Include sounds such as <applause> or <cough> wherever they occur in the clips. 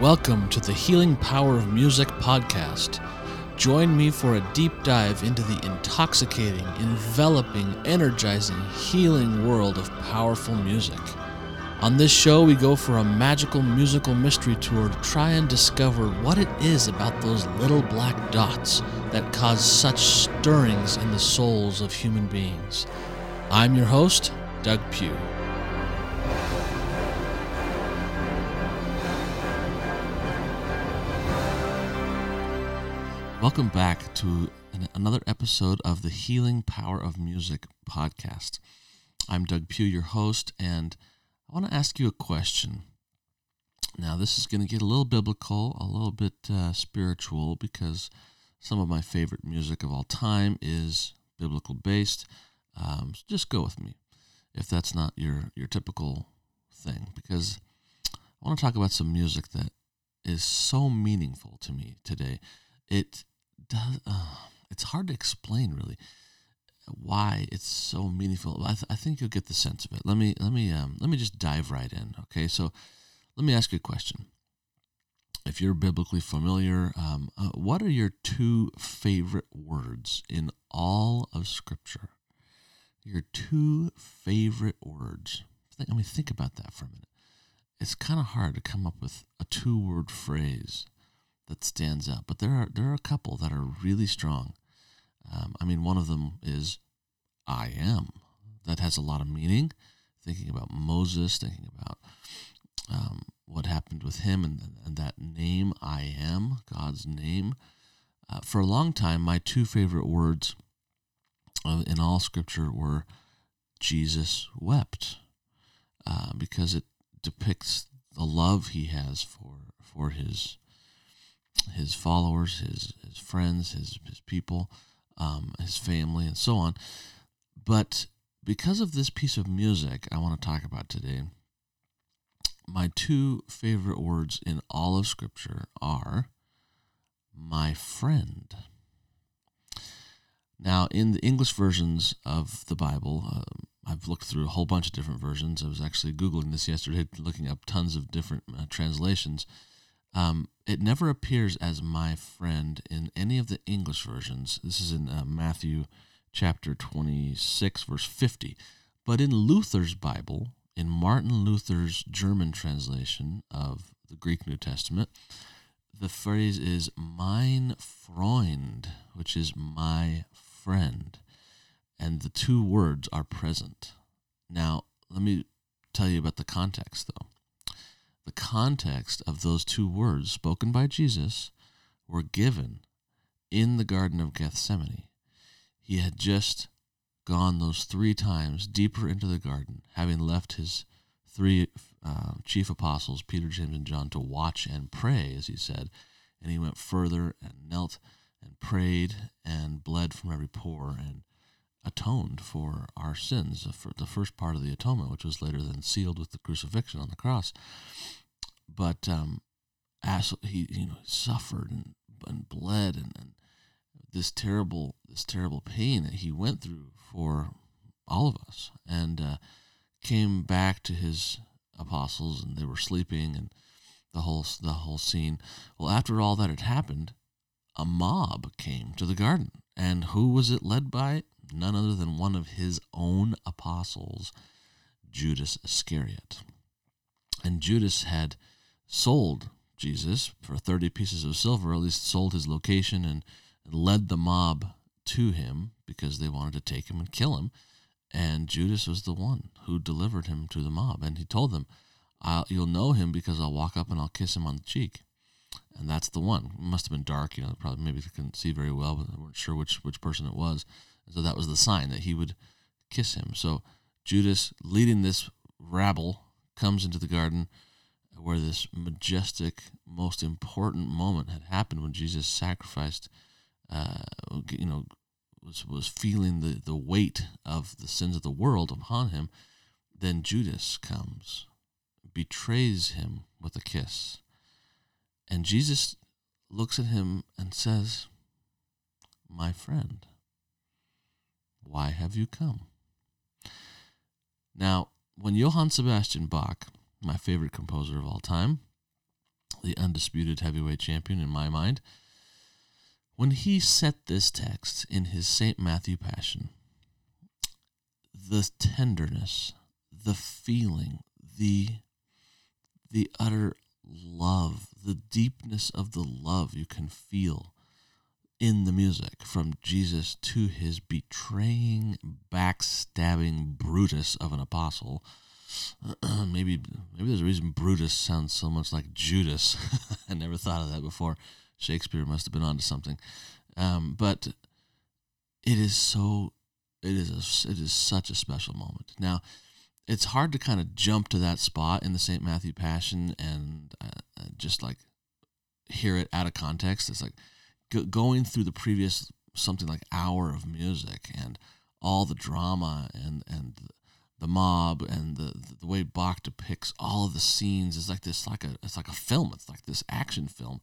Welcome to the Healing Power of Music podcast. Join me for a deep dive into the intoxicating, enveloping, energizing, healing world of powerful music. On this show, we go for a magical musical mystery tour to try and discover what it is about those little black dots that cause such stirrings in the souls of human beings. I'm your host, Doug Pugh. Welcome back to an, another episode of the Healing Power of Music podcast. I'm Doug Pugh, your host, and I want to ask you a question. Now, this is going to get a little biblical, a little bit uh, spiritual, because some of my favorite music of all time is biblical based. Um, so just go with me if that's not your, your typical thing, because I want to talk about some music that is so meaningful to me today. It does. Uh, it's hard to explain really why it's so meaningful. I, th- I think you'll get the sense of it. Let me let me um, let me just dive right in. Okay, so let me ask you a question. If you're biblically familiar, um, uh, what are your two favorite words in all of Scripture? Your two favorite words. I mean, think about that for a minute. It's kind of hard to come up with a two-word phrase that stands out. But there are there are a couple that are really strong. Um, I mean, one of them is I am. That has a lot of meaning. Thinking about Moses, thinking about um, what happened with him and, and, that name I am, God's name. Uh, for a long time, my two favorite words uh, in all scripture were Jesus wept, uh, because it depicts the love he has for for his his followers, his his friends, his his people, um, his family, and so on. But because of this piece of music I want to talk about today, my two favorite words in all of Scripture are my friend. Now, in the English versions of the Bible, uh, I've looked through a whole bunch of different versions. I was actually Googling this yesterday, <laughs> looking up tons of different uh, translations. Um, it never appears as my friend in any of the English versions. This is in uh, Matthew chapter 26, verse 50. But in Luther's Bible, in Martin Luther's German translation of the Greek New Testament, the phrase is mein Freund, which is my friend. And the two words are present. Now, let me tell you about the context, though the context of those two words spoken by Jesus were given in the Garden of Gethsemane. He had just gone those three times deeper into the garden, having left his three uh, chief apostles, Peter, James, and John, to watch and pray, as he said. And he went further and knelt and prayed and bled from every pore and atoned for our sins, for the first part of the atonement, which was later then sealed with the crucifixion on the cross. But um, he you know suffered and, and bled and, and this terrible this terrible pain that he went through for all of us, and uh, came back to his apostles, and they were sleeping, and the whole the whole scene. Well, after all that had happened, a mob came to the garden, and who was it led by? none other than one of his own apostles, Judas Iscariot. And Judas had sold Jesus for 30 pieces of silver, at least sold his location and led the mob to him because they wanted to take him and kill him. And Judas was the one who delivered him to the mob. And he told them, You'll know him because I'll walk up and I'll kiss him on the cheek. And that's the one. It must have been dark, you know, probably maybe they couldn't see very well, but they weren't sure which, which person it was. So that was the sign that he would kiss him. So Judas, leading this rabble, comes into the garden where this majestic, most important moment had happened when Jesus sacrificed, uh, you know, was, was feeling the, the weight of the sins of the world upon him. Then Judas comes, betrays him with a kiss. And Jesus looks at him and says, My friend. Why have you come? Now, when Johann Sebastian Bach, my favorite composer of all time, the undisputed heavyweight champion in my mind, when he set this text in his St. Matthew Passion, the tenderness, the feeling, the the utter love, the deepness of the love you can feel in the music from Jesus to his betraying, backstabbing Brutus of an apostle. <clears throat> maybe maybe there's a reason Brutus sounds so much like Judas. <laughs> I never thought of that before. Shakespeare must have been onto something. Um, but it is so it is a, it is such a special moment. Now, it's hard to kind of jump to that spot in the St. Matthew Passion and uh, uh, just like hear it out of context. It's like go- going through the previous something like hour of music and all the drama and and the mob and the the way Bach depicts all of the scenes is like this like a it's like a film. It's like this action film.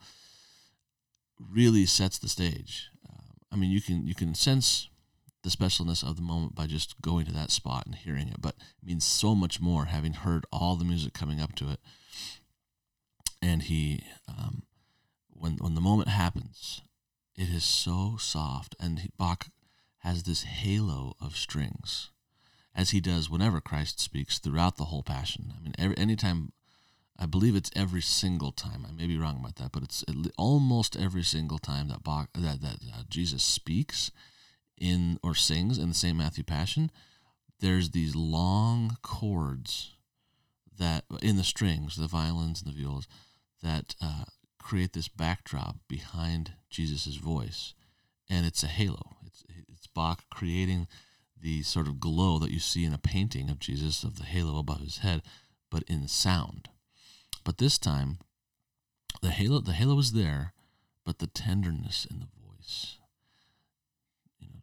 Really sets the stage. Uh, I mean, you can you can sense the specialness of the moment by just going to that spot and hearing it, but it means so much more having heard all the music coming up to it. And he, um, when when the moment happens, it is so soft, and he, Bach has this halo of strings, as he does whenever Christ speaks throughout the whole Passion. I mean, every anytime. I believe it's every single time. I may be wrong about that, but it's almost every single time that Bach, that that uh, Jesus speaks in or sings in the St. Matthew Passion, there's these long chords that in the strings, the violins and the violas, that uh, create this backdrop behind Jesus' voice, and it's a halo. It's it's Bach creating the sort of glow that you see in a painting of Jesus of the halo above his head, but in sound. But this time, the halo the halo is there, but the tenderness in the voice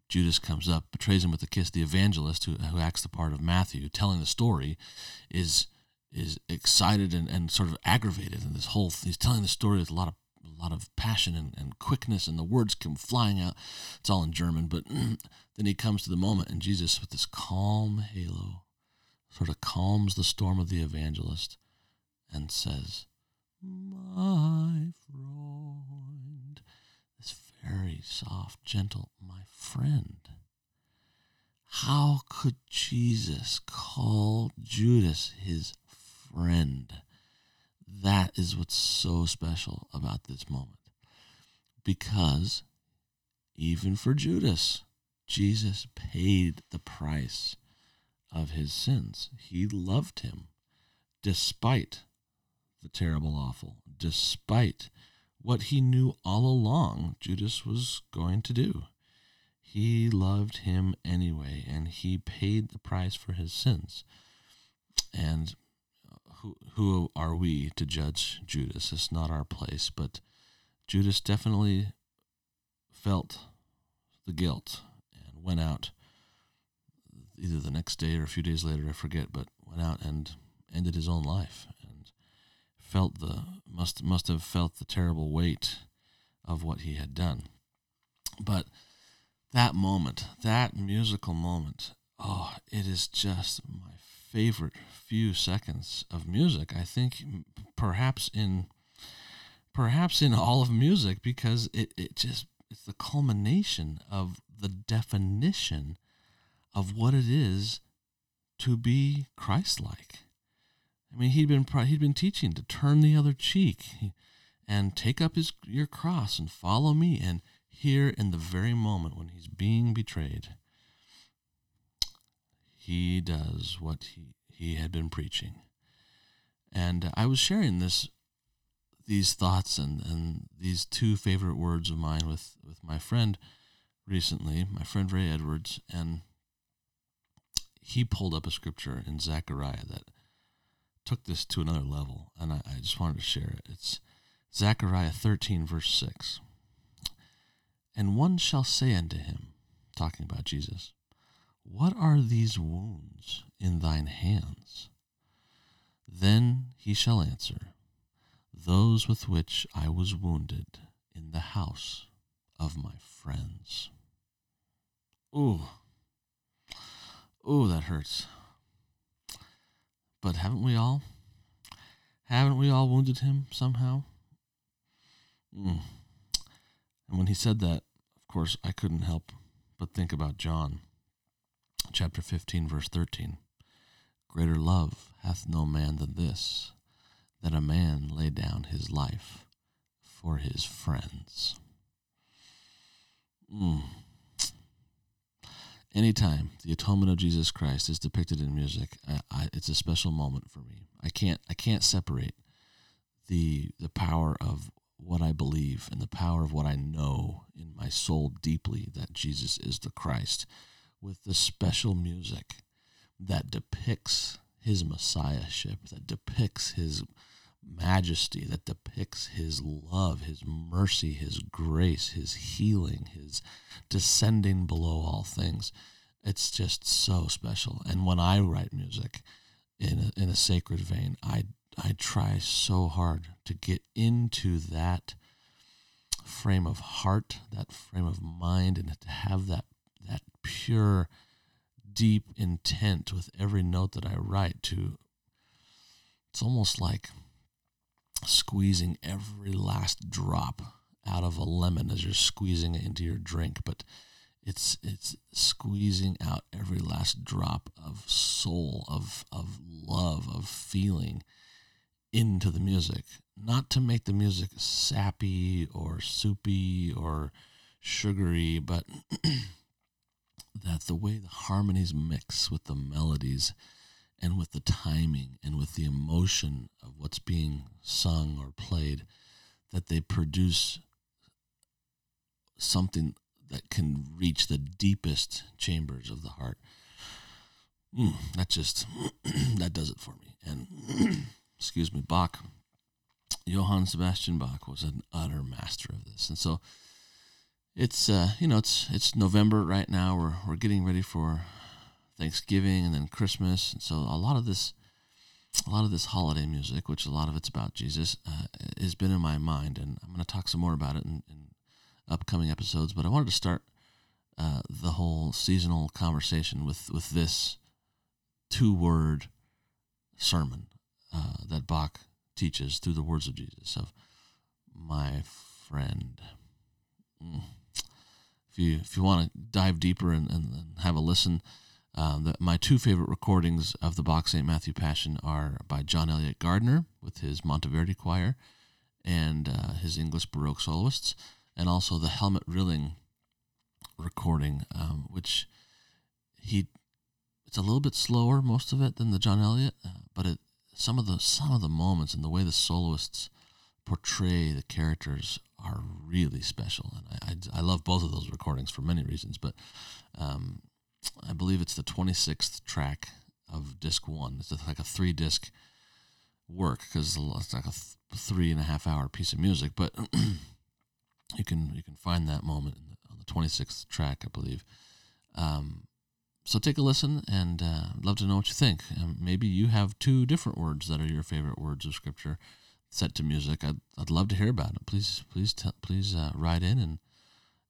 Judas comes up, betrays him with a kiss. The evangelist, who, who acts the part of Matthew, telling the story, is is excited and, and sort of aggravated. And this whole he's telling the story with a lot of lot of passion and, and quickness, and the words come flying out. It's all in German, but <clears throat> then he comes to the moment, and Jesus, with this calm halo, sort of calms the storm of the evangelist and says, My friend, this very soft, gentle, my friend. How could Jesus call Judas his friend? That is what's so special about this moment. Because even for Judas, Jesus paid the price of his sins. He loved him despite the terrible awful, despite what he knew all along Judas was going to do. He loved him anyway, and he paid the price for his sins. And who, are we to judge Judas? It's not our place, but Judas definitely felt the guilt and went out either the next day or a few days later, I forget, but went out and ended his own life and felt the must must have felt the terrible weight of what he had done. But that moment, that musical moment, oh, it is just my favorite few seconds of music. I think perhaps in perhaps in all of music because it, it just it's the culmination of the definition of what it is to be Christ-like. I mean, he'd been he'd been teaching to turn the other cheek and take up his your cross and follow me. And here, in the very moment when he's being betrayed, he does what he he had been preaching. And I was sharing this these thoughts and, and these two favorite words of mine with, with my friend recently, my friend Ray Edwards, and he pulled up a scripture in Zechariah that took this to another level, and I, I just wanted to share it. It's Zechariah 13, verse 6. And one shall say unto him, talking about Jesus, What are these wounds in thine hands? Then he shall answer, Those with which I was wounded in the house of my friends. Ooh. Ooh, that hurts. But haven't we all? Haven't we all wounded him somehow? Mm. And when he said that, of course, I couldn't help but think about John chapter 15, verse 13. Greater love hath no man than this, that a man lay down his life for his friends. Mm. Anytime the atonement of Jesus Christ is depicted in music, I, I, it's a special moment for me. I can't I can't separate the the power of what I believe and the power of what I know in my soul deeply that Jesus is the Christ with the special music that depicts his messiahship, that depicts his majesty, that depicts his love, his mercy, his grace, his healing, his descending below all things. It's just so special. And when I write music in a, in a sacred vein, I I try so hard to get into that frame of heart, that frame of mind, and to have that that pure, deep intent with every note that I write. To it's almost like squeezing every last drop out of a lemon as you're squeezing it into your drink, but it's it's squeezing out every last drop of soul, of of love, of feeling into the music, not to make the music sappy or soupy or sugary, but <clears throat> that the way the harmonies mix with the melodies and with the timing and with the emotion of what's being sung or played, that they produce something that can reach the deepest chambers of the heart. Mm, that just <clears throat> that does it for me. And <clears throat> excuse me, Bach, Johann Sebastian Bach was an utter master of this. And so it's uh, you know it's it's November right now. We're we're getting ready for Thanksgiving and then Christmas, and so a lot of this a lot of this holiday music, which a lot of it's about Jesus, uh, has been in my mind, and I'm going to talk some more about it in, in, upcoming episodes. But I wanted to start uh, the whole seasonal conversation with with this two word sermon uh, that Bach teaches through the words of Jesus of my friend. Mm. If you if you want to dive deeper and, and, and have a listen, um, the, my two favorite recordings of the Bach St. Matthew Passion are by John Eliot Gardiner with his Monteverdi Choir and uh, his English Baroque soloists, and also the Helmuth Rilling recording, um, which he it's a little bit slower most of it than the John Eliot, uh, but it some of the some of the moments and the way the soloists portray the characters are really special, and I, I, I love both of those recordings for many reasons. But um, I believe it's the twenty sixth track of disc one. It's like a three disc work because it's like a th- three and a half hour piece of music, but <clears throat> you can you can find that moment the, on the twenty sixth track, I believe. Um, so take a listen and uh, love to know what you think. Um, maybe you have two different words that are your favorite words of scripture set to music. I'd, I'd love to hear about it. Please please t- please uh, write in and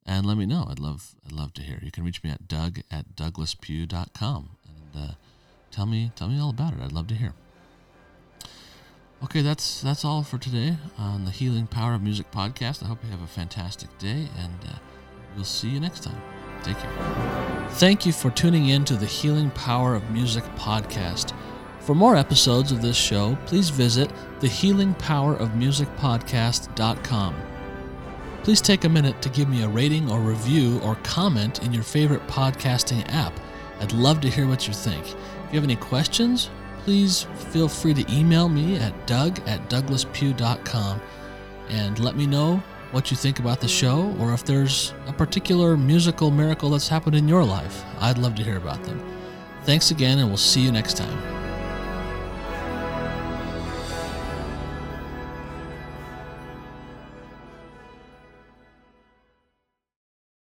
and let me know. I'd love I'd love to hear. You can reach me at doug at douglaspugh.com and uh, tell me tell me all about it. I'd love to hear. Okay, that's that's all for today on the Healing Power of Music podcast. I hope you have a fantastic day, and uh, we'll see you next time. Take care. Thank you for tuning in to the Healing Power of Music podcast. For more episodes of this show, please visit the Healing Power of Music podcast.com. Please take a minute to give me a rating or review or comment in your favorite podcasting app. I'd love to hear what you think. If you have any questions, please feel free to email me at doug at douglaspugh.com and let me know what you think about the show, or if there's a particular musical miracle that's happened in your life. I'd love to hear about them. Thanks again, and we'll see you next time.